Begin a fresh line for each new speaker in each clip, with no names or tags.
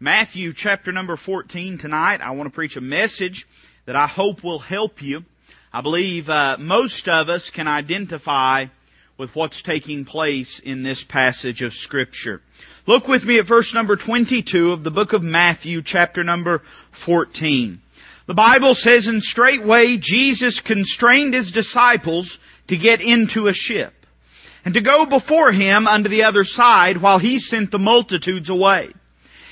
Matthew chapter number 14 tonight. I want to preach a message that I hope will help you. I believe uh, most of us can identify with what's taking place in this passage of scripture. Look with me at verse number 22 of the book of Matthew chapter number 14. The Bible says, and straightway Jesus constrained his disciples to get into a ship and to go before him unto the other side while he sent the multitudes away.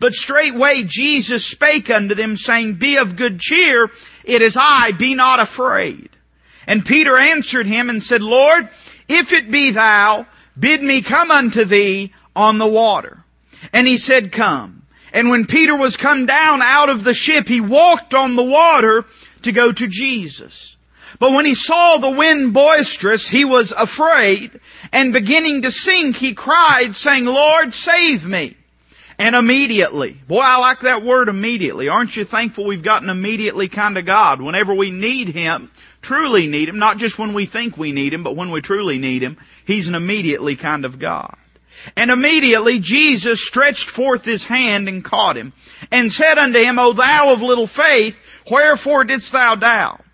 But straightway Jesus spake unto them, saying, Be of good cheer, it is I, be not afraid. And Peter answered him and said, Lord, if it be thou, bid me come unto thee on the water. And he said, Come. And when Peter was come down out of the ship, he walked on the water to go to Jesus. But when he saw the wind boisterous, he was afraid, and beginning to sink, he cried, saying, Lord, save me. And immediately. Boy, I like that word immediately. Aren't you thankful we've got an immediately kind of God? Whenever we need Him, truly need Him, not just when we think we need Him, but when we truly need Him, He's an immediately kind of God. And immediately Jesus stretched forth His hand and caught him, and said unto him, O thou of little faith, wherefore didst thou doubt?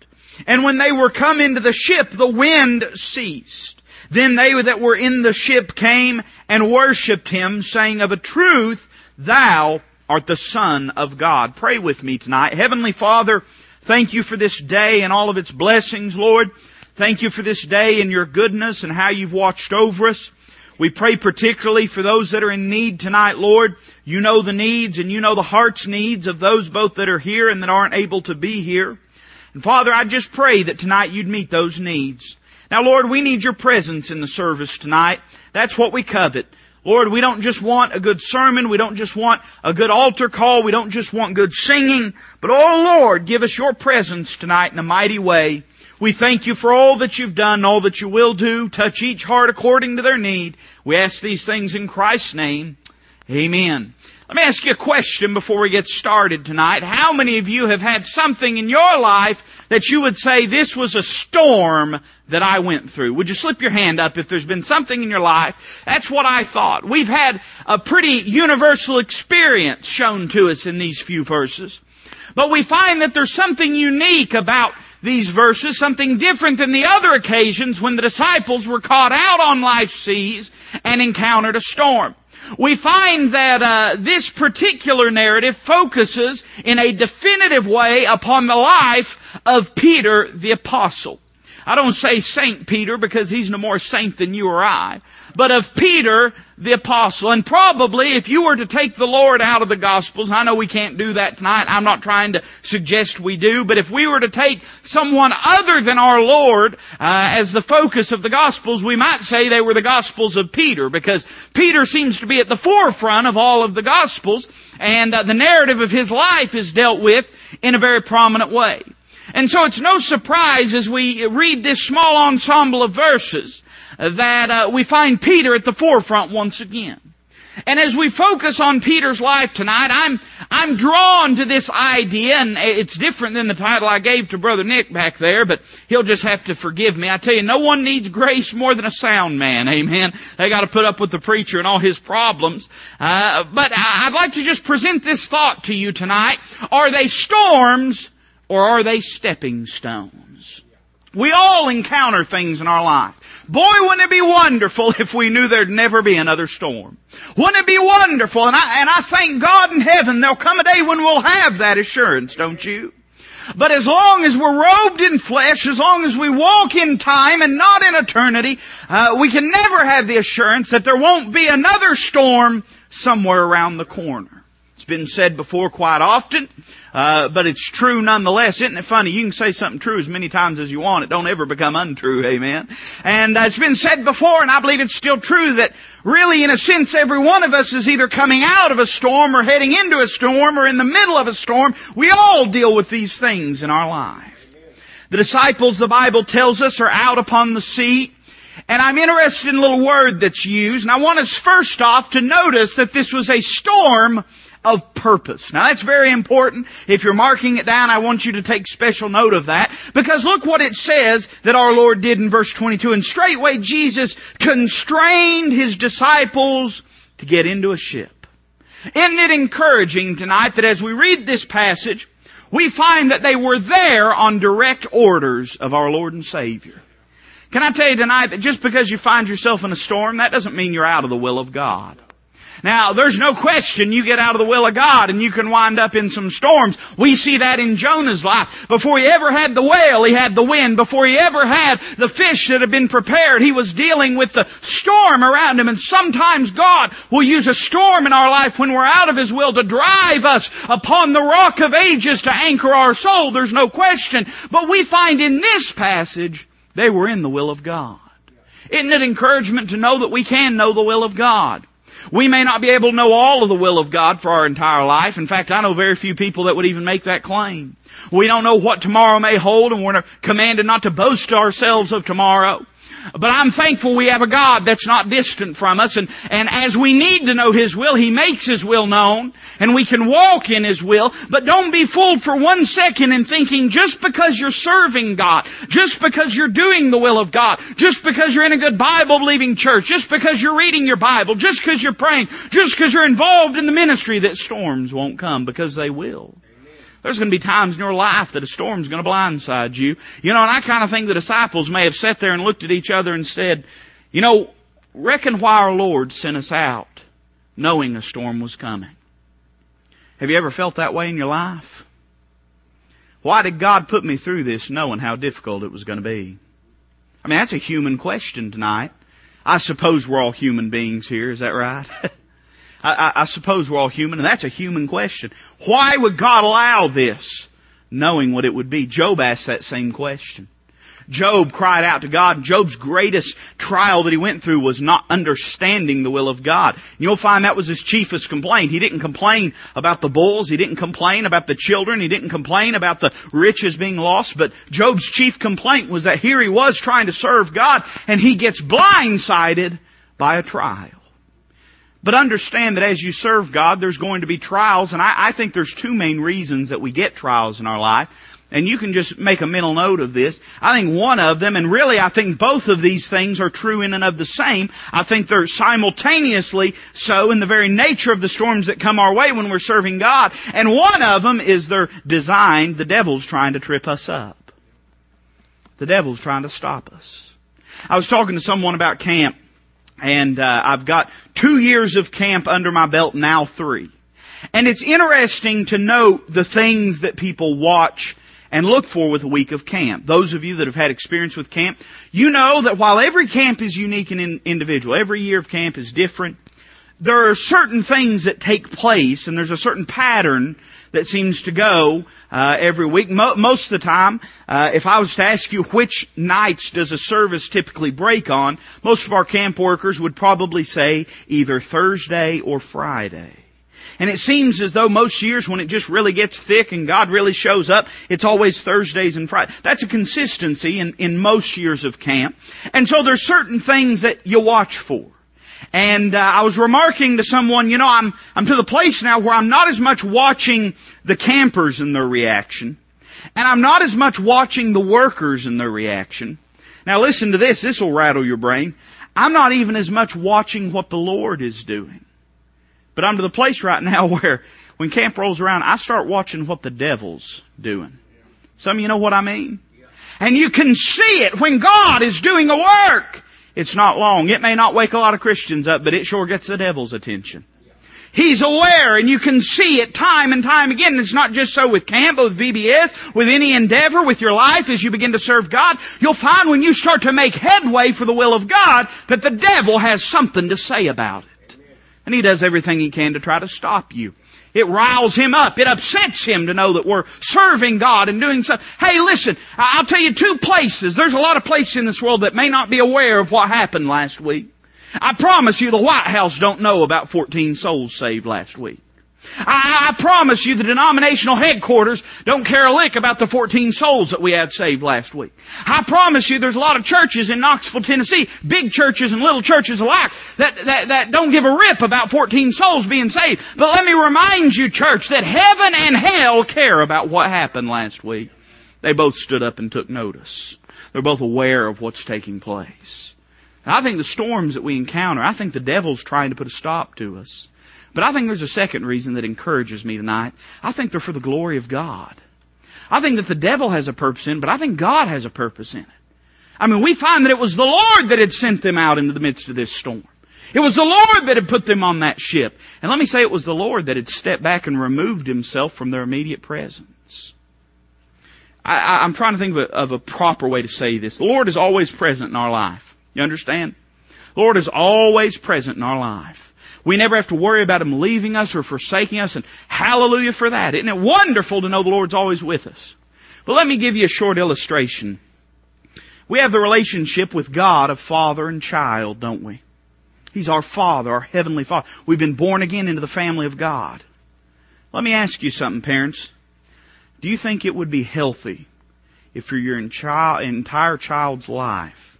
And when they were come into the ship, the wind ceased. Then they that were in the ship came and worshipped him, saying, Of a truth, Thou art the Son of God. Pray with me tonight. Heavenly Father, thank you for this day and all of its blessings, Lord. Thank you for this day and your goodness and how you've watched over us. We pray particularly for those that are in need tonight, Lord. You know the needs and you know the heart's needs of those both that are here and that aren't able to be here. And Father, I just pray that tonight you'd meet those needs. Now Lord, we need your presence in the service tonight. That's what we covet. Lord, we don't just want a good sermon. We don't just want a good altar call. We don't just want good singing. But oh Lord, give us your presence tonight in a mighty way. We thank you for all that you've done, all that you will do. Touch each heart according to their need. We ask these things in Christ's name. Amen. Let me ask you a question before we get started tonight. How many of you have had something in your life that you would say this was a storm that I went through? Would you slip your hand up if there's been something in your life? That's what I thought. We've had a pretty universal experience shown to us in these few verses. But we find that there's something unique about these verses, something different than the other occasions when the disciples were caught out on life's seas and encountered a storm we find that uh, this particular narrative focuses in a definitive way upon the life of Peter the apostle. I don't say Saint Peter because he's no more saint than you or I, but of Peter the apostle. And probably if you were to take the Lord out of the Gospels, I know we can't do that tonight, I'm not trying to suggest we do, but if we were to take someone other than our Lord uh, as the focus of the Gospels, we might say they were the Gospels of Peter, because Peter seems to be at the forefront of all of the Gospels, and uh, the narrative of his life is dealt with in a very prominent way. And so it's no surprise as we read this small ensemble of verses that uh, we find Peter at the forefront once again. And as we focus on Peter's life tonight, I'm, I'm drawn to this idea, and it's different than the title I gave to Brother Nick back there, but he'll just have to forgive me. I tell you, no one needs grace more than a sound man, amen. They gotta put up with the preacher and all his problems. Uh, but I'd like to just present this thought to you tonight. Are they storms or are they stepping stones? We all encounter things in our life. Boy, wouldn't it be wonderful if we knew there'd never be another storm. Wouldn't it be wonderful? And I, and I thank God in heaven there'll come a day when we'll have that assurance, don't you? But as long as we're robed in flesh, as long as we walk in time and not in eternity, uh, we can never have the assurance that there won't be another storm somewhere around the corner. It's been said before quite often, uh, but it's true nonetheless. Isn't it funny? You can say something true as many times as you want. It don't ever become untrue. Amen. And uh, it's been said before, and I believe it's still true that really, in a sense, every one of us is either coming out of a storm or heading into a storm or in the middle of a storm. We all deal with these things in our life. The disciples, the Bible tells us, are out upon the sea. And I'm interested in a little word that's used, and I want us first off to notice that this was a storm of purpose. Now that's very important. If you're marking it down, I want you to take special note of that. Because look what it says that our Lord did in verse 22. And straightway Jesus constrained his disciples to get into a ship. Isn't it encouraging tonight that as we read this passage, we find that they were there on direct orders of our Lord and Savior. Can I tell you tonight that just because you find yourself in a storm, that doesn't mean you're out of the will of God. Now, there's no question you get out of the will of God and you can wind up in some storms. We see that in Jonah's life. Before he ever had the whale, he had the wind. Before he ever had the fish that had been prepared, he was dealing with the storm around him. And sometimes God will use a storm in our life when we're out of his will to drive us upon the rock of ages to anchor our soul. There's no question. But we find in this passage, they were in the will of God. Isn't it encouragement to know that we can know the will of God? We may not be able to know all of the will of God for our entire life. In fact, I know very few people that would even make that claim. We don't know what tomorrow may hold and we're commanded not to boast ourselves of tomorrow. But I'm thankful we have a God that's not distant from us and, and as we need to know His will, He makes His will known and we can walk in His will. But don't be fooled for one second in thinking just because you're serving God, just because you're doing the will of God, just because you're in a good Bible believing church, just because you're reading your Bible, just because you're praying, just because you're involved in the ministry that storms won't come because they will. There's going to be times in your life that a storm's going to blindside you. You know, and I kind of think the disciples may have sat there and looked at each other and said, you know, reckon why our Lord sent us out knowing a storm was coming. Have you ever felt that way in your life? Why did God put me through this knowing how difficult it was going to be? I mean, that's a human question tonight. I suppose we're all human beings here, is that right? I, I, suppose we're all human, and that's a human question. Why would God allow this, knowing what it would be? Job asked that same question. Job cried out to God. Job's greatest trial that he went through was not understanding the will of God. You'll find that was his chiefest complaint. He didn't complain about the bulls. He didn't complain about the children. He didn't complain about the riches being lost. But Job's chief complaint was that here he was trying to serve God and he gets blindsided by a trial. But understand that as you serve God, there's going to be trials, and I, I, think there's two main reasons that we get trials in our life. And you can just make a mental note of this. I think one of them, and really I think both of these things are true in and of the same. I think they're simultaneously so in the very nature of the storms that come our way when we're serving God. And one of them is they're designed, the devil's trying to trip us up. The devil's trying to stop us. I was talking to someone about camp and uh, I've got two years of camp under my belt, now three. And it's interesting to note the things that people watch and look for with a week of camp. Those of you that have had experience with camp, you know that while every camp is unique and in individual, every year of camp is different, there are certain things that take place and there's a certain pattern that seems to go uh, every week. Mo- most of the time, uh, if I was to ask you which nights does a service typically break on, most of our camp workers would probably say either Thursday or Friday. And it seems as though most years when it just really gets thick and God really shows up, it's always Thursdays and Fridays. That's a consistency in, in most years of camp. And so there's certain things that you watch for. And uh, I was remarking to someone, you know, I'm I'm to the place now where I'm not as much watching the campers and their reaction, and I'm not as much watching the workers and their reaction. Now listen to this, this will rattle your brain. I'm not even as much watching what the Lord is doing. But I'm to the place right now where when camp rolls around, I start watching what the devil's doing. Some of you know what I mean? And you can see it when God is doing a work. It's not long. It may not wake a lot of Christians up, but it sure gets the devil's attention. He's aware and you can see it time and time again. It's not just so with camp, with VBS, with any endeavor, with your life as you begin to serve God. You'll find when you start to make headway for the will of God that the devil has something to say about it. And he does everything he can to try to stop you. It riles him up. It upsets him to know that we're serving God and doing so. Hey, listen, I'll tell you two places. There's a lot of places in this world that may not be aware of what happened last week. I promise you the White House don't know about 14 souls saved last week. I, I, promise you the denominational headquarters don't care a lick about the 14 souls that we had saved last week. I promise you there's a lot of churches in Knoxville, Tennessee, big churches and little churches alike, that, that, that don't give a rip about 14 souls being saved. But let me remind you, church, that heaven and hell care about what happened last week. They both stood up and took notice. They're both aware of what's taking place. I think the storms that we encounter, I think the devil's trying to put a stop to us. But I think there's a second reason that encourages me tonight. I think they're for the glory of God. I think that the devil has a purpose in it, but I think God has a purpose in it. I mean, we find that it was the Lord that had sent them out into the midst of this storm. It was the Lord that had put them on that ship. And let me say it was the Lord that had stepped back and removed himself from their immediate presence. I, am trying to think of a, of a proper way to say this. The Lord is always present in our life. You understand? The Lord is always present in our life. We never have to worry about Him leaving us or forsaking us, and hallelujah for that. Isn't it wonderful to know the Lord's always with us? But let me give you a short illustration. We have the relationship with God of father and child, don't we? He's our Father, our Heavenly Father. We've been born again into the family of God. Let me ask you something, parents. Do you think it would be healthy if for your entire child's life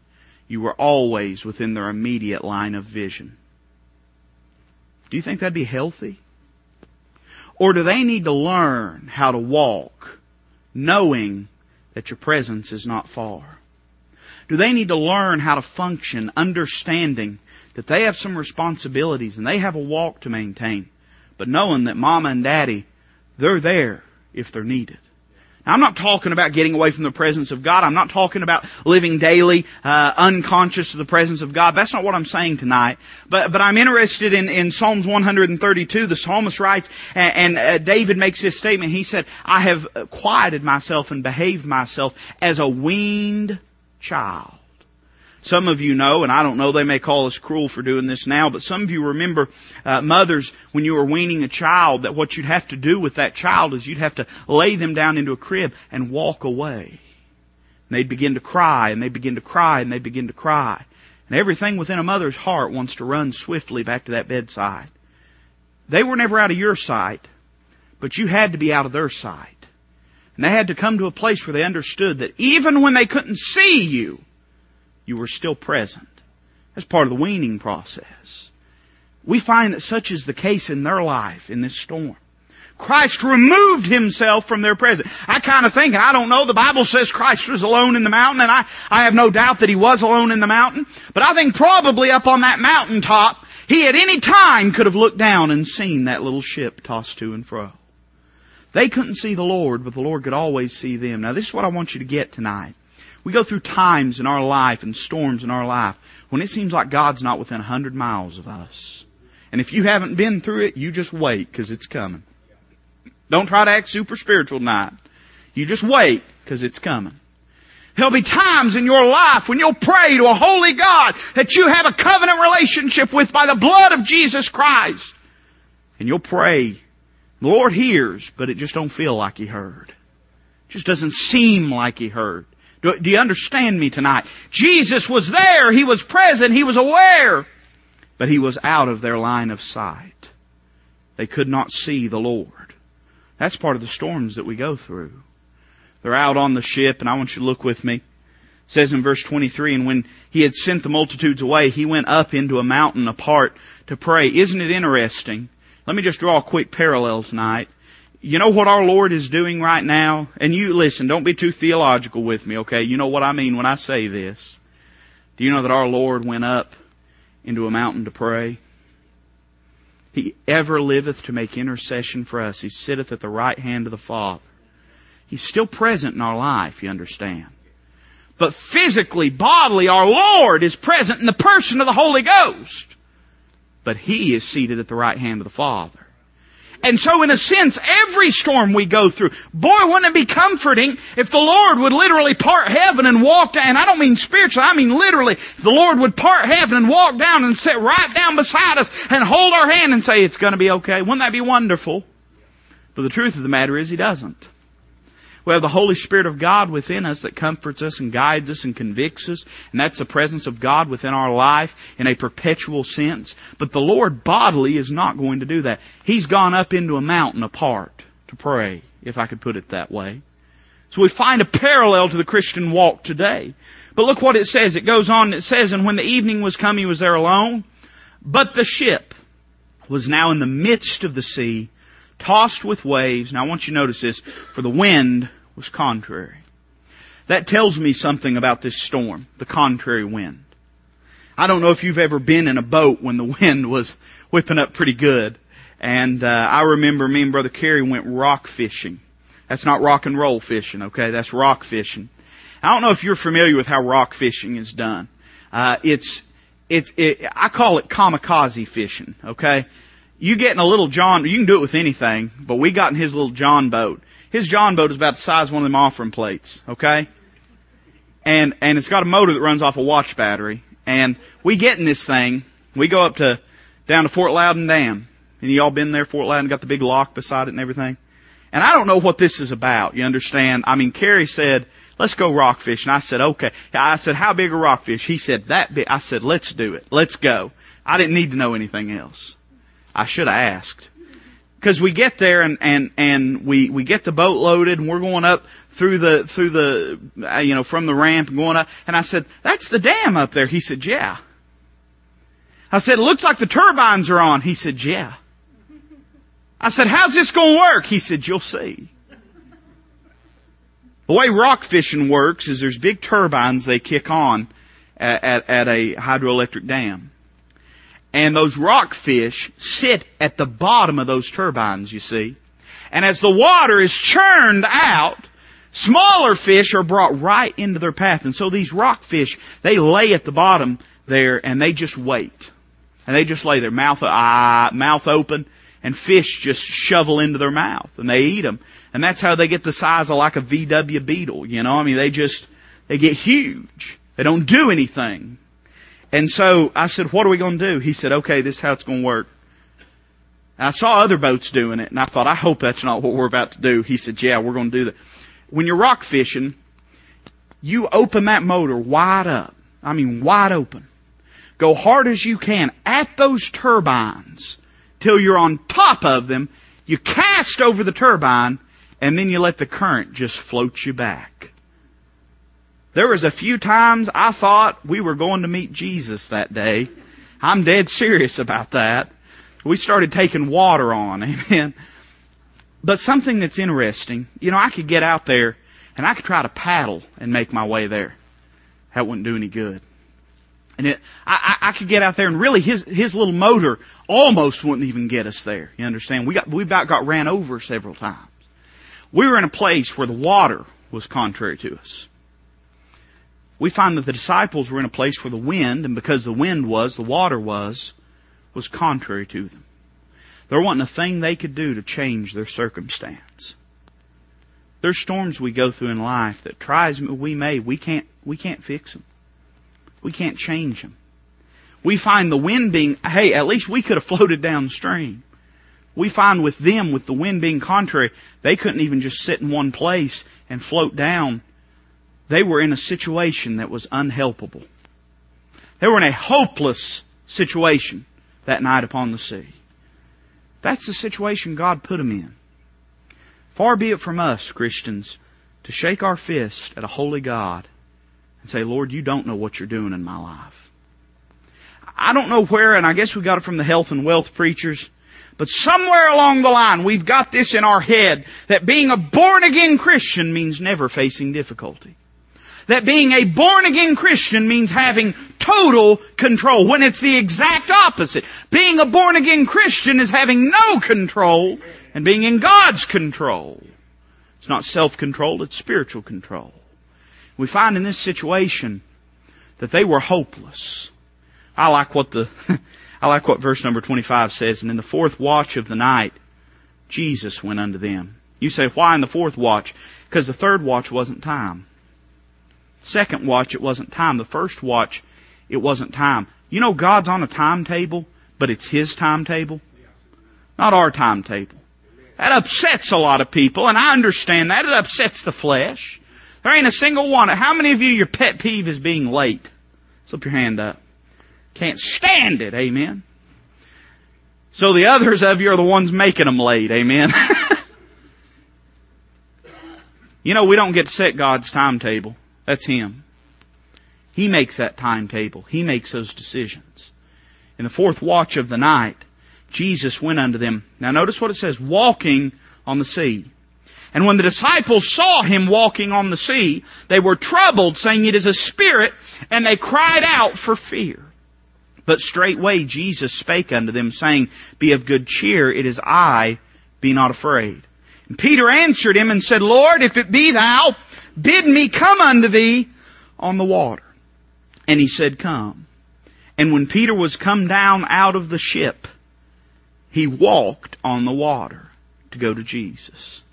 you were always within their immediate line of vision? Do you think that'd be healthy? Or do they need to learn how to walk knowing that your presence is not far? Do they need to learn how to function understanding that they have some responsibilities and they have a walk to maintain, but knowing that mama and daddy, they're there if they're needed? I'm not talking about getting away from the presence of God. I'm not talking about living daily uh, unconscious of the presence of God. That's not what I'm saying tonight. But but I'm interested in in Psalms 132. The psalmist writes, and, and uh, David makes this statement. He said, "I have quieted myself and behaved myself as a weaned child." Some of you know, and I don't know, they may call us cruel for doing this now, but some of you remember uh, mothers when you were weaning a child that what you'd have to do with that child is you'd have to lay them down into a crib and walk away. And they'd begin to cry and they'd begin to cry and they'd begin to cry. And everything within a mother's heart wants to run swiftly back to that bedside. They were never out of your sight, but you had to be out of their sight. And they had to come to a place where they understood that even when they couldn't see you, you were still present. That's part of the weaning process. We find that such is the case in their life in this storm. Christ removed himself from their presence. I kind of think, and I don't know, the Bible says Christ was alone in the mountain, and I, I have no doubt that he was alone in the mountain, but I think probably up on that mountaintop, he at any time could have looked down and seen that little ship tossed to and fro. They couldn't see the Lord, but the Lord could always see them. Now this is what I want you to get tonight. We go through times in our life and storms in our life when it seems like God's not within a hundred miles of us. And if you haven't been through it, you just wait because it's coming. Don't try to act super spiritual tonight. You just wait because it's coming. There'll be times in your life when you'll pray to a holy God that you have a covenant relationship with by the blood of Jesus Christ. And you'll pray. The Lord hears, but it just don't feel like He heard. It just doesn't seem like He heard. Do, you understand me tonight? Jesus was there. He was present. He was aware. But he was out of their line of sight. They could not see the Lord. That's part of the storms that we go through. They're out on the ship, and I want you to look with me. It says in verse 23, and when he had sent the multitudes away, he went up into a mountain apart to pray. Isn't it interesting? Let me just draw a quick parallel tonight you know what our Lord is doing right now? And you listen, don't be too theological with me, okay? You know what I mean when I say this. Do you know that our Lord went up into a mountain to pray? He ever liveth to make intercession for us. He sitteth at the right hand of the Father. He's still present in our life, you understand. But physically, bodily, our Lord is present in the person of the Holy Ghost. But He is seated at the right hand of the Father. And so in a sense, every storm we go through, boy, wouldn't it be comforting if the Lord would literally part heaven and walk down, and I don't mean spiritually, I mean literally, the Lord would part heaven and walk down and sit right down beside us and hold our hand and say, it's gonna be okay. Wouldn't that be wonderful? But the truth of the matter is He doesn't. We have the Holy Spirit of God within us that comforts us and guides us and convicts us, and that's the presence of God within our life in a perpetual sense. But the Lord bodily is not going to do that. He's gone up into a mountain apart to pray, if I could put it that way. So we find a parallel to the Christian walk today. But look what it says. It goes on, it says, and when the evening was come, he was there alone. But the ship was now in the midst of the sea, tossed with waves. Now I want you to notice this, for the wind was contrary. That tells me something about this storm, the contrary wind. I don't know if you've ever been in a boat when the wind was whipping up pretty good. And uh, I remember me and Brother Kerry went rock fishing. That's not rock and roll fishing, okay? That's rock fishing. I don't know if you're familiar with how rock fishing is done. Uh, it's it's it, I call it kamikaze fishing, okay? You get in a little John, you can do it with anything, but we got in his little John boat his John boat is about the size of one of them offering plates, okay? And, and it's got a motor that runs off a watch battery. And we get in this thing, we go up to, down to Fort Loudoun Dam. And you all been there, Fort Loudoun, got the big lock beside it and everything? And I don't know what this is about, you understand? I mean, Kerry said, let's go rock fishing. I said, okay. I said, how big are rockfish? He said, that big. I said, let's do it. Let's go. I didn't need to know anything else. I should have asked. Because we get there and, and, and we, we get the boat loaded and we're going up through the, through the, uh, you know, from the ramp and going up. And I said, that's the dam up there. He said, yeah. I said, it looks like the turbines are on. He said, yeah. I said, how's this going to work? He said, you'll see. The way rock fishing works is there's big turbines they kick on at, at, at a hydroelectric dam. And those rockfish sit at the bottom of those turbines, you see. And as the water is churned out, smaller fish are brought right into their path. And so these rockfish, they lay at the bottom there and they just wait. And they just lay their mouth, ah, mouth open and fish just shovel into their mouth and they eat them. And that's how they get the size of like a VW beetle, you know? I mean, they just, they get huge. They don't do anything. And so I said, what are we going to do? He said, okay, this is how it's going to work. And I saw other boats doing it and I thought, I hope that's not what we're about to do. He said, yeah, we're going to do that. When you're rock fishing, you open that motor wide up. I mean, wide open. Go hard as you can at those turbines till you're on top of them. You cast over the turbine and then you let the current just float you back. There was a few times I thought we were going to meet Jesus that day. I'm dead serious about that. We started taking water on, amen. But something that's interesting, you know, I could get out there and I could try to paddle and make my way there. That wouldn't do any good. And it, I, I, I could get out there and really his, his little motor almost wouldn't even get us there. You understand? We got, we about got ran over several times. We were in a place where the water was contrary to us we find that the disciples were in a place where the wind, and because the wind was, the water was, was contrary to them. There wasn't a thing they could do to change their circumstance. There's storms we go through in life that tries we may, we can't, we can't fix them. We can't change them. We find the wind being, hey, at least we could have floated downstream. We find with them, with the wind being contrary, they couldn't even just sit in one place and float down they were in a situation that was unhelpable. They were in a hopeless situation that night upon the sea. That's the situation God put them in. Far be it from us, Christians, to shake our fist at a holy God and say, Lord, you don't know what you're doing in my life. I don't know where, and I guess we got it from the health and wealth preachers, but somewhere along the line we've got this in our head that being a born again Christian means never facing difficulty that being a born again Christian means having total control when it's the exact opposite. Being a born again Christian is having no control and being in God's control. It's not self-control, it's spiritual control. We find in this situation that they were hopeless. I like what the, I like what verse number 25 says, and in the fourth watch of the night, Jesus went unto them. You say, why in the fourth watch? Because the third watch wasn't time. Second watch, it wasn't time. The first watch, it wasn't time. You know God's on a timetable, but it's His timetable. Not our timetable. That upsets a lot of people, and I understand that. It upsets the flesh. There ain't a single one. How many of you, your pet peeve is being late? Slip your hand up. Can't stand it. Amen. So the others of you are the ones making them late. Amen. you know, we don't get to set God's timetable. That's Him. He makes that timetable. He makes those decisions. In the fourth watch of the night, Jesus went unto them. Now notice what it says, walking on the sea. And when the disciples saw him walking on the sea, they were troubled, saying, It is a spirit, and they cried out for fear. But straightway Jesus spake unto them, saying, Be of good cheer, it is I, be not afraid. And Peter answered him and said, Lord, if it be thou, bid me come unto thee on the water. And he said, Come. And when Peter was come down out of the ship, he walked on the water to go to Jesus.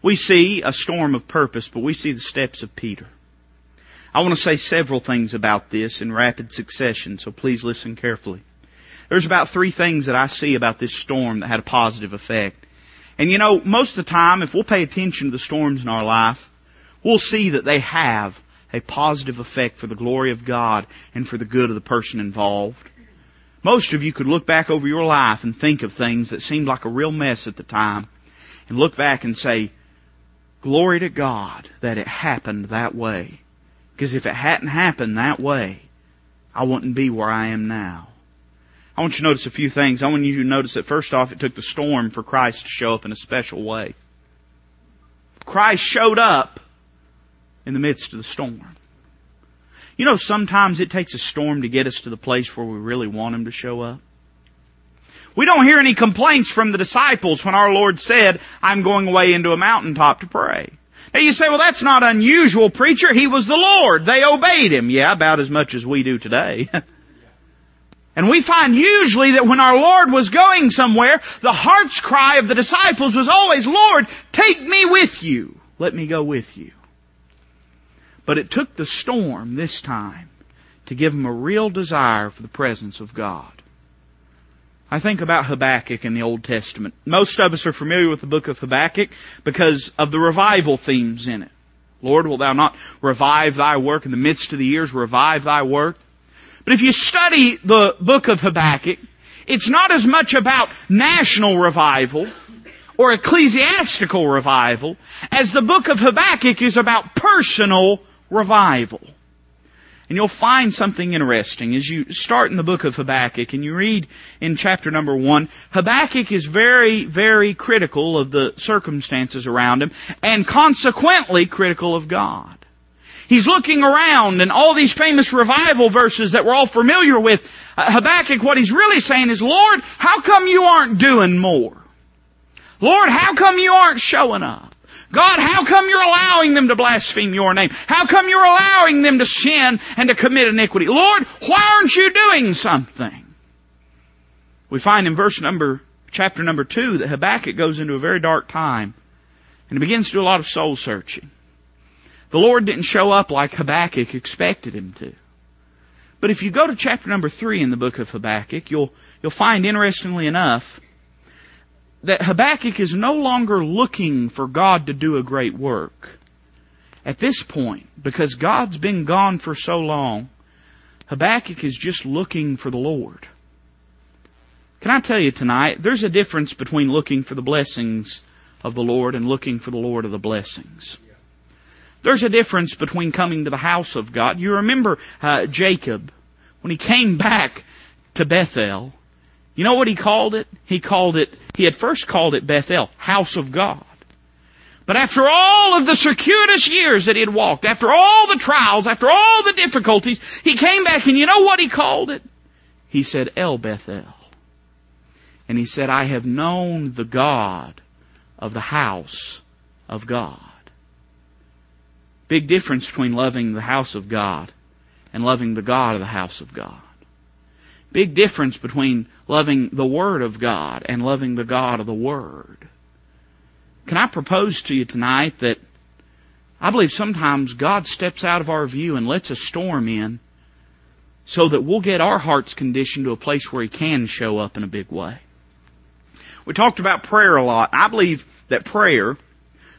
We see a storm of purpose, but we see the steps of Peter. I want to say several things about this in rapid succession, so please listen carefully. There's about three things that I see about this storm that had a positive effect. And you know, most of the time, if we'll pay attention to the storms in our life, we'll see that they have a positive effect for the glory of God and for the good of the person involved. Most of you could look back over your life and think of things that seemed like a real mess at the time and look back and say, glory to God that it happened that way. Because if it hadn't happened that way, I wouldn't be where I am now. I want you to notice a few things. I want you to notice that first off, it took the storm for Christ to show up in a special way. Christ showed up in the midst of the storm. You know, sometimes it takes a storm to get us to the place where we really want Him to show up. We don't hear any complaints from the disciples when our Lord said, I'm going away into a mountaintop to pray. Now you say, well that's not unusual, preacher. He was the Lord. They obeyed Him. Yeah, about as much as we do today. and we find usually that when our Lord was going somewhere, the heart's cry of the disciples was always, Lord, take me with you. Let me go with you. But it took the storm this time to give them a real desire for the presence of God. I think about Habakkuk in the Old Testament. Most of us are familiar with the book of Habakkuk because of the revival themes in it. Lord, will thou not revive thy work in the midst of the years, revive thy work? But if you study the book of Habakkuk, it's not as much about national revival or ecclesiastical revival as the book of Habakkuk is about personal revival. And you'll find something interesting as you start in the book of Habakkuk and you read in chapter number one, Habakkuk is very, very critical of the circumstances around him and consequently critical of God. He's looking around and all these famous revival verses that we're all familiar with. Uh, Habakkuk, what he's really saying is, Lord, how come you aren't doing more? Lord, how come you aren't showing up? God, how come you're allowing them to blaspheme your name? How come you're allowing them to sin and to commit iniquity? Lord, why aren't you doing something? We find in verse number, chapter number two that Habakkuk goes into a very dark time and he begins to do a lot of soul searching. The Lord didn't show up like Habakkuk expected him to. But if you go to chapter number three in the book of Habakkuk, you'll, you'll find interestingly enough that Habakkuk is no longer looking for God to do a great work. At this point, because God's been gone for so long, Habakkuk is just looking for the Lord. Can I tell you tonight, there's a difference between looking for the blessings of the Lord and looking for the Lord of the blessings. There's a difference between coming to the house of God. You remember uh, Jacob, when he came back to Bethel, you know what he called it? He called it, he had first called it Bethel, house of God. But after all of the circuitous years that he had walked, after all the trials, after all the difficulties, he came back and you know what he called it? He said El Bethel. And he said, I have known the God of the house of God. Big difference between loving the house of God and loving the God of the house of God. Big difference between loving the Word of God and loving the God of the Word. Can I propose to you tonight that I believe sometimes God steps out of our view and lets a storm in so that we'll get our hearts conditioned to a place where He can show up in a big way. We talked about prayer a lot. I believe that prayer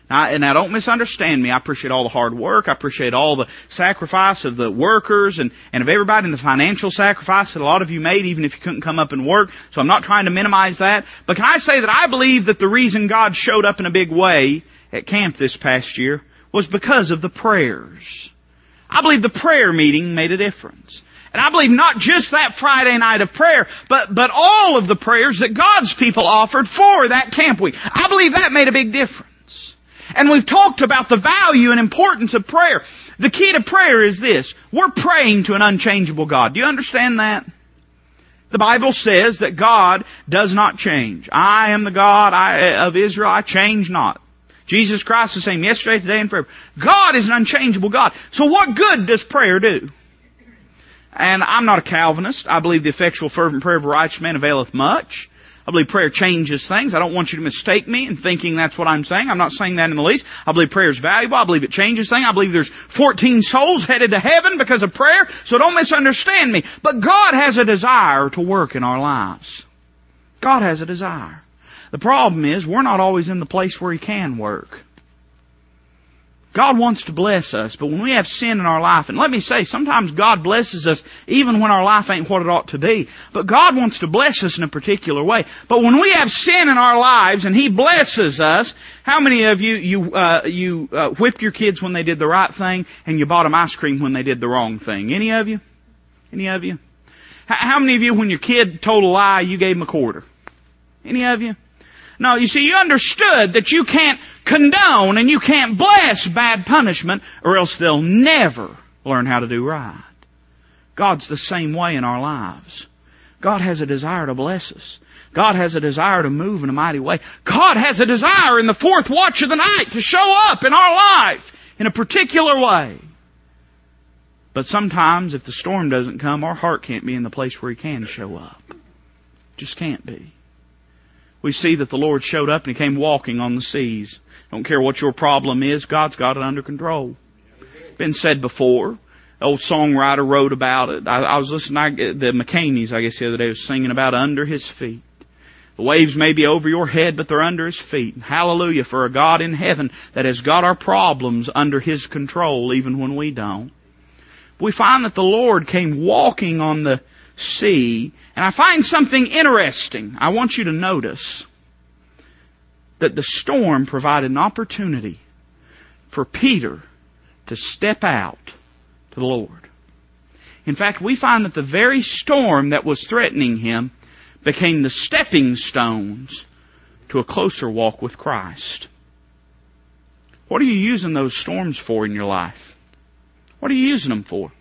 now, and now don't misunderstand me. I appreciate all the hard work. I appreciate all the sacrifice of the workers and, and of everybody and the financial sacrifice that a lot of you made even if you couldn't come up and work. So I'm not trying to minimize that. But can I say that I believe that the reason God showed up in a big way at camp this past year was because of the prayers. I believe the prayer meeting made a difference. And I believe not just that Friday night of prayer, but, but all of the prayers that God's people offered for that camp week. I believe that made a big difference. And we've talked about the value and importance of prayer. The key to prayer is this. We're praying to an unchangeable God. Do you understand that? The Bible says that God does not change. I am the God of Israel. I change not. Jesus Christ is the same yesterday, today, and forever. God is an unchangeable God. So what good does prayer do? And I'm not a Calvinist. I believe the effectual fervent prayer of a righteous man availeth much. I believe prayer changes things. I don't want you to mistake me in thinking that's what I'm saying. I'm not saying that in the least. I believe prayer is valuable. I believe it changes things. I believe there's 14 souls headed to heaven because of prayer. So don't misunderstand me. But God has a desire to work in our lives. God has a desire. The problem is we're not always in the place where He can work. God wants to bless us, but when we have sin in our life, and let me say, sometimes God blesses us even when our life ain't what it ought to be. But God wants to bless us in a particular way. But when we have sin in our lives and He blesses us, how many of you, you, uh, you uh, whipped your kids when they did the right thing and you bought them ice cream when they did the wrong thing? Any of you? Any of you? How many of you, when your kid told a lie, you gave him a quarter? Any of you? No, you see, you understood that you can't condone and you can't bless bad punishment or else they'll never learn how to do right. God's the same way in our lives. God has a desire to bless us. God has a desire to move in a mighty way. God has a desire in the fourth watch of the night to show up in our life in a particular way. But sometimes if the storm doesn't come, our heart can't be in the place where He can show up. Just can't be we see that the Lord showed up and He came walking on the seas. Don't care what your problem is, God's got it under control. Been said before. Old songwriter wrote about it. I, I was listening, I, the McKameys, I guess the other day, was singing about under His feet. The waves may be over your head, but they're under His feet. Hallelujah for a God in heaven that has got our problems under His control even when we don't. We find that the Lord came walking on the sea and I find something interesting. I want you to notice that the storm provided an opportunity for Peter to step out to the Lord. In fact, we find that the very storm that was threatening him became the stepping stones to a closer walk with Christ. What are you using those storms for in your life? What are you using them for?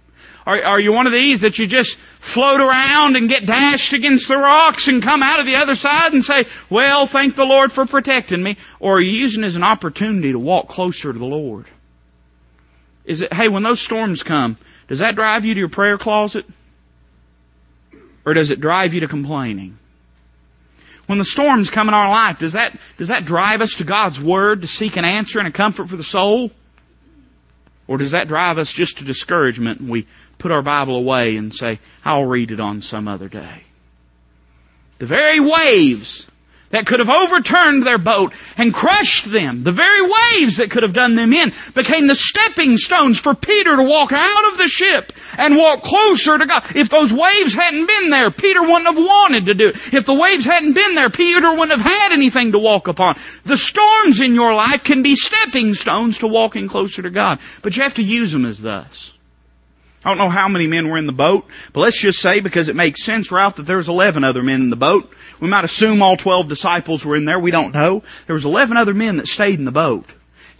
Are, are you one of these that you just float around and get dashed against the rocks and come out of the other side and say, well, thank the Lord for protecting me? Or are you using it as an opportunity to walk closer to the Lord? Is it, hey, when those storms come, does that drive you to your prayer closet? Or does it drive you to complaining? When the storms come in our life, does that, does that drive us to God's Word to seek an answer and a comfort for the soul? Or does that drive us just to discouragement and we put our Bible away and say, I'll read it on some other day? The very waves that could have overturned their boat and crushed them, the very waves that could have done them in, became the stepping stones for Peter to walk out of the ship and walk closer to God. If those waves hadn't been there, Peter wouldn't have wanted to do it. If the waves hadn't been there, Peter wouldn't have had anything to walk upon. The storms in your life can be stepping stones to walking closer to God, but you have to use them as thus. I don't know how many men were in the boat, but let's just say, because it makes sense, Ralph, that there was 11 other men in the boat. We might assume all 12 disciples were in there. We don't know. There was 11 other men that stayed in the boat.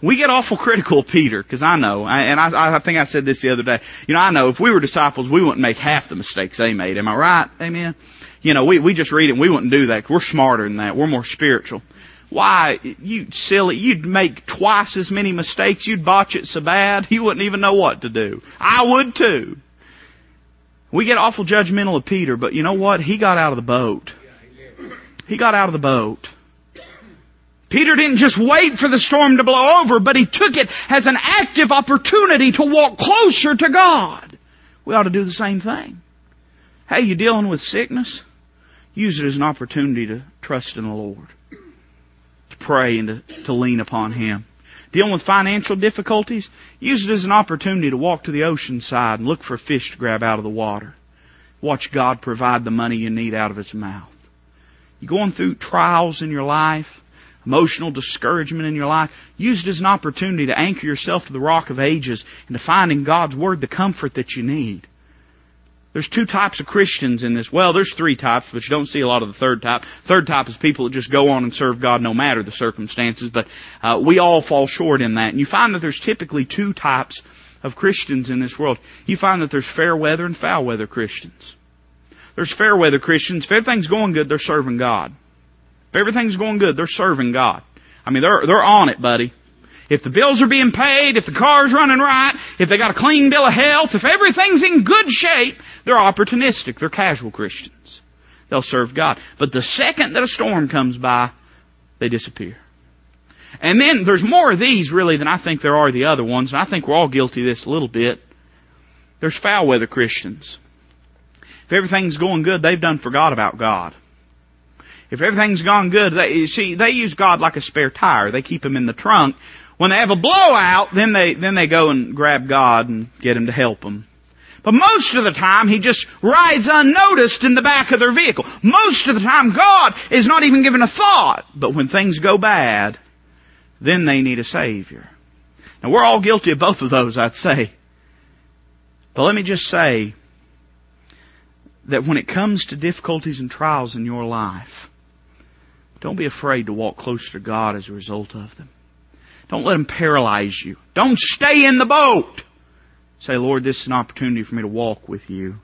We get awful critical of Peter, because I know, and I, I think I said this the other day. You know, I know if we were disciples, we wouldn't make half the mistakes they made. Am I right? Amen? You know, we, we just read it and we wouldn't do that. We're smarter than that. We're more spiritual. Why, you silly, you'd make twice as many mistakes, you'd botch it so bad, you wouldn't even know what to do. I would too. We get awful judgmental of Peter, but you know what? He got out of the boat. He got out of the boat. Peter didn't just wait for the storm to blow over, but he took it as an active opportunity to walk closer to God. We ought to do the same thing. Hey, you dealing with sickness? Use it as an opportunity to trust in the Lord. Pray and to, to lean upon Him. Dealing with financial difficulties, use it as an opportunity to walk to the ocean side and look for fish to grab out of the water. Watch God provide the money you need out of its mouth. You're going through trials in your life, emotional discouragement in your life, use it as an opportunity to anchor yourself to the rock of ages and to find in God's Word the comfort that you need. There's two types of Christians in this. Well, there's three types, but you don't see a lot of the third type. Third type is people that just go on and serve God no matter the circumstances, but uh, we all fall short in that. And you find that there's typically two types of Christians in this world. You find that there's fair weather and foul weather Christians. There's fair weather Christians. If everything's going good, they're serving God. If everything's going good, they're serving God. I mean, they're, they're on it, buddy. If the bills are being paid, if the car's running right, if they got a clean bill of health, if everything's in good shape, they're opportunistic. They're casual Christians. They'll serve God. But the second that a storm comes by, they disappear. And then there's more of these really than I think there are the other ones, and I think we're all guilty of this a little bit. There's foul weather Christians. If everything's going good, they've done forgot about God. If everything's gone good, they, you see, they use God like a spare tire. They keep him in the trunk when they have a blowout, then they, then they go and grab God and get Him to help them. But most of the time, He just rides unnoticed in the back of their vehicle. Most of the time, God is not even given a thought. But when things go bad, then they need a Savior. Now we're all guilty of both of those, I'd say. But let me just say that when it comes to difficulties and trials in your life, don't be afraid to walk closer to God as a result of them. Don't let them paralyze you. Don't stay in the boat. Say, Lord, this is an opportunity for me to walk with you.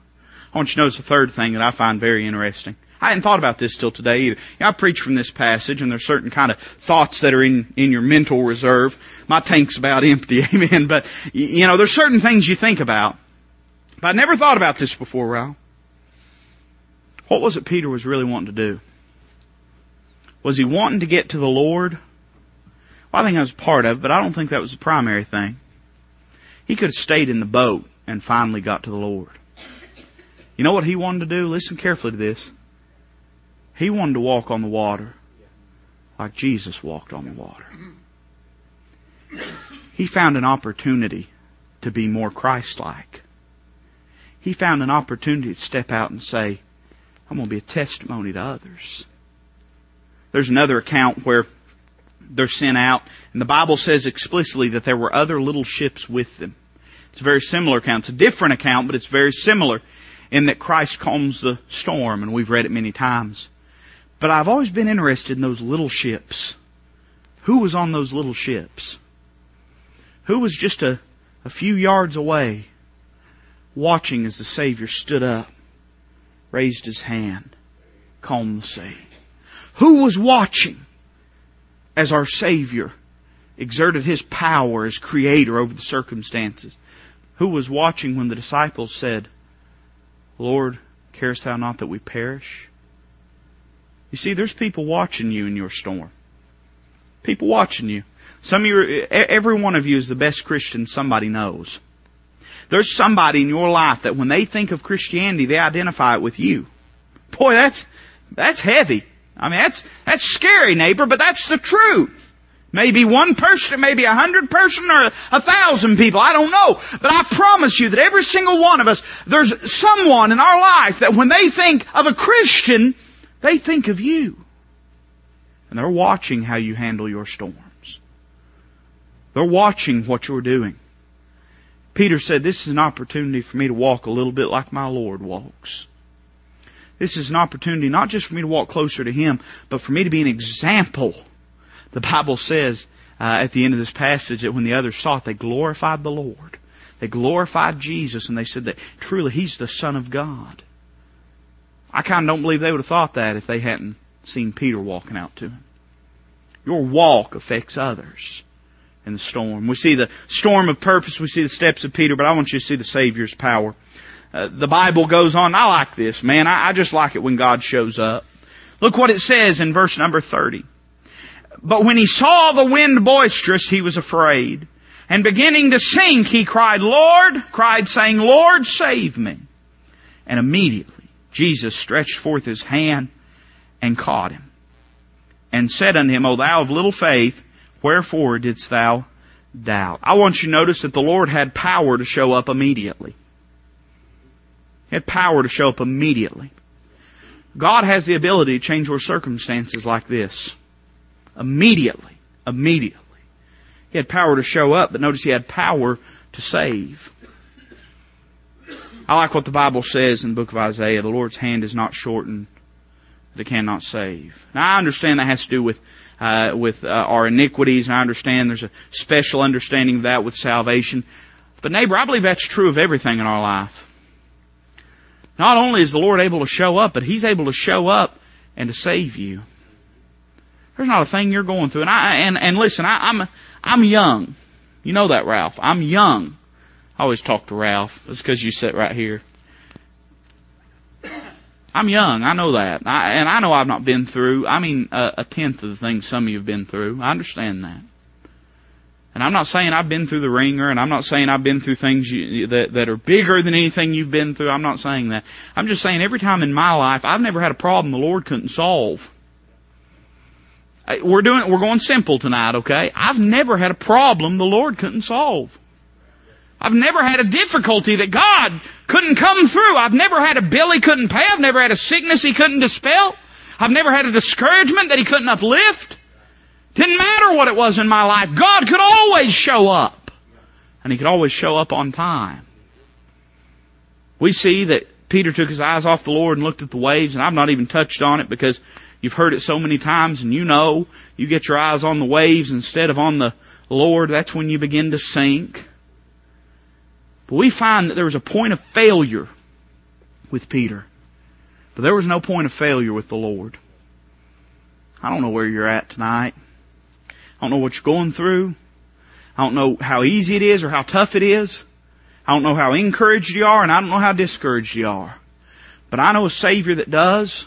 I want you to notice a third thing that I find very interesting. I hadn't thought about this till today either. You know, I preach from this passage and there's certain kind of thoughts that are in, in your mental reserve. My tank's about empty, amen. But, you know, there's certain things you think about. But I never thought about this before, Ralph. What was it Peter was really wanting to do? Was he wanting to get to the Lord well, I think that was part of it, but I don't think that was the primary thing. He could have stayed in the boat and finally got to the Lord. You know what he wanted to do? Listen carefully to this. He wanted to walk on the water like Jesus walked on the water. He found an opportunity to be more Christ-like. He found an opportunity to step out and say, I'm going to be a testimony to others. There's another account where they're sent out. And the Bible says explicitly that there were other little ships with them. It's a very similar account. It's a different account, but it's very similar in that Christ calms the storm, and we've read it many times. But I've always been interested in those little ships. Who was on those little ships? Who was just a, a few yards away, watching as the Savior stood up, raised his hand, calmed the sea? Who was watching? As our Savior exerted His power as Creator over the circumstances? Who was watching when the disciples said, Lord, carest thou not that we perish? You see, there's people watching you in your storm. People watching you. Some of you, every one of you is the best Christian somebody knows. There's somebody in your life that when they think of Christianity, they identify it with you. Boy, that's, that's heavy. I mean, that's, that's scary, neighbor, but that's the truth. Maybe one person, maybe a hundred person or a thousand people. I don't know. But I promise you that every single one of us, there's someone in our life that when they think of a Christian, they think of you. And they're watching how you handle your storms. They're watching what you're doing. Peter said, this is an opportunity for me to walk a little bit like my Lord walks. This is an opportunity not just for me to walk closer to Him, but for me to be an example. The Bible says uh, at the end of this passage that when the others saw it, they glorified the Lord. They glorified Jesus and they said that truly He's the Son of God. I kind of don't believe they would have thought that if they hadn't seen Peter walking out to Him. Your walk affects others in the storm. We see the storm of purpose, we see the steps of Peter, but I want you to see the Savior's power. Uh, the Bible goes on. I like this, man. I, I just like it when God shows up. Look what it says in verse number 30. But when he saw the wind boisterous, he was afraid. And beginning to sink, he cried, Lord, cried saying, Lord, save me. And immediately Jesus stretched forth his hand and caught him and said unto him, O thou of little faith, wherefore didst thou doubt? I want you to notice that the Lord had power to show up immediately. Had power to show up immediately. God has the ability to change your circumstances like this. Immediately. Immediately. He had power to show up, but notice he had power to save. I like what the Bible says in the book of Isaiah. The Lord's hand is not shortened that it cannot save. Now I understand that has to do with uh, with uh, our iniquities, and I understand there's a special understanding of that with salvation. But neighbor, I believe that's true of everything in our life. Not only is the Lord able to show up, but He's able to show up and to save you. There's not a thing you're going through, and I and and listen, I, I'm I'm young. You know that, Ralph. I'm young. I always talk to Ralph. It's because you sit right here. I'm young. I know that. I, and I know I've not been through, I mean, a, a tenth of the things some of you have been through. I understand that. And I'm not saying I've been through the wringer, and I'm not saying I've been through things you, that, that are bigger than anything you've been through. I'm not saying that. I'm just saying every time in my life, I've never had a problem the Lord couldn't solve. We're doing, we're going simple tonight, okay? I've never had a problem the Lord couldn't solve. I've never had a difficulty that God couldn't come through. I've never had a bill He couldn't pay. I've never had a sickness He couldn't dispel. I've never had a discouragement that He couldn't uplift. Didn't matter what it was in my life. God could always show up. And He could always show up on time. We see that Peter took his eyes off the Lord and looked at the waves, and I've not even touched on it because you've heard it so many times and you know you get your eyes on the waves instead of on the Lord, that's when you begin to sink. But we find that there was a point of failure with Peter. But there was no point of failure with the Lord. I don't know where you're at tonight. I don't know what you're going through. I don't know how easy it is or how tough it is. I don't know how encouraged you are and I don't know how discouraged you are. But I know a Savior that does.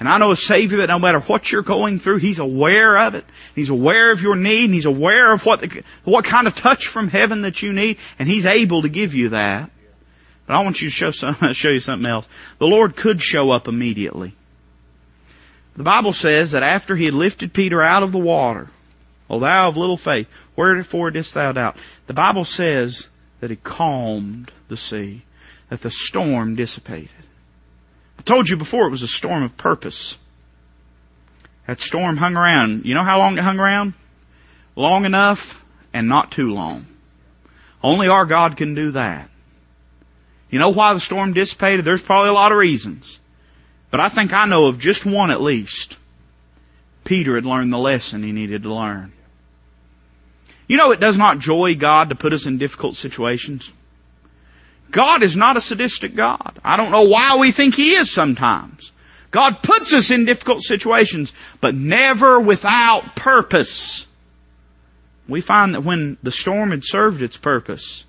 And I know a Savior that no matter what you're going through, He's aware of it. He's aware of your need and He's aware of what, the, what kind of touch from heaven that you need and He's able to give you that. But I want you to show, some, show you something else. The Lord could show up immediately. The Bible says that after He had lifted Peter out of the water, O thou of little faith, wherefore didst thou doubt? The Bible says that He calmed the sea, that the storm dissipated. I told you before it was a storm of purpose. That storm hung around. You know how long it hung around? Long enough and not too long. Only our God can do that. You know why the storm dissipated? There's probably a lot of reasons. But I think I know of just one at least. Peter had learned the lesson he needed to learn. You know it does not joy God to put us in difficult situations. God is not a sadistic God. I don't know why we think He is sometimes. God puts us in difficult situations, but never without purpose. We find that when the storm had served its purpose,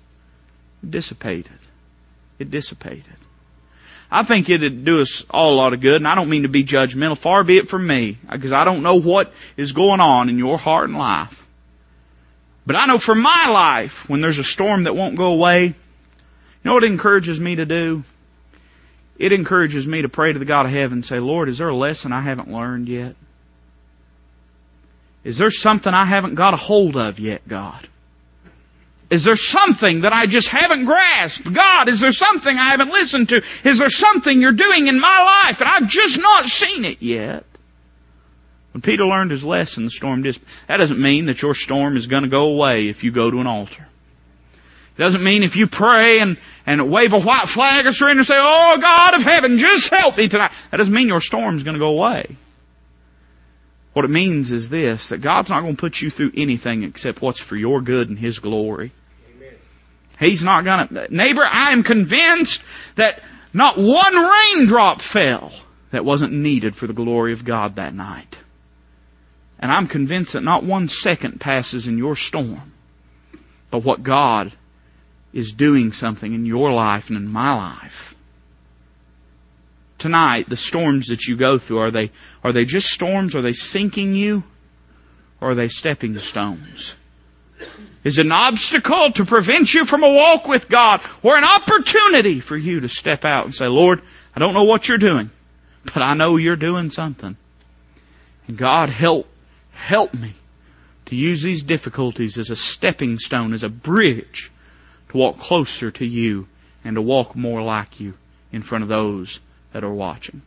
it dissipated. It dissipated. I think it'd do us all a lot of good, and I don't mean to be judgmental. Far be it from me, because I don't know what is going on in your heart and life. But I know for my life, when there's a storm that won't go away, you know what it encourages me to do? It encourages me to pray to the God of heaven and say, Lord, is there a lesson I haven't learned yet? Is there something I haven't got a hold of yet, God? Is there something that I just haven't grasped? God, is there something I haven't listened to? Is there something you're doing in my life and I've just not seen it yet? When Peter learned his lesson, the storm dis- that doesn't mean that your storm is going to go away if you go to an altar. It doesn't mean if you pray and, and wave a white flag or surrender and say, Oh God of heaven, just help me tonight. That doesn't mean your storm's going to go away. What it means is this, that God's not going to put you through anything except what's for your good and His glory. Amen. He's not going to, neighbor, I am convinced that not one raindrop fell that wasn't needed for the glory of God that night. And I'm convinced that not one second passes in your storm but what God is doing something in your life and in my life. Tonight, the storms that you go through, are they, are they just storms? Are they sinking you? Or are they stepping stones? Is it an obstacle to prevent you from a walk with God or an opportunity for you to step out and say, Lord, I don't know what you're doing, but I know you're doing something. And God help, help me to use these difficulties as a stepping stone, as a bridge to walk closer to you and to walk more like you in front of those that are watching.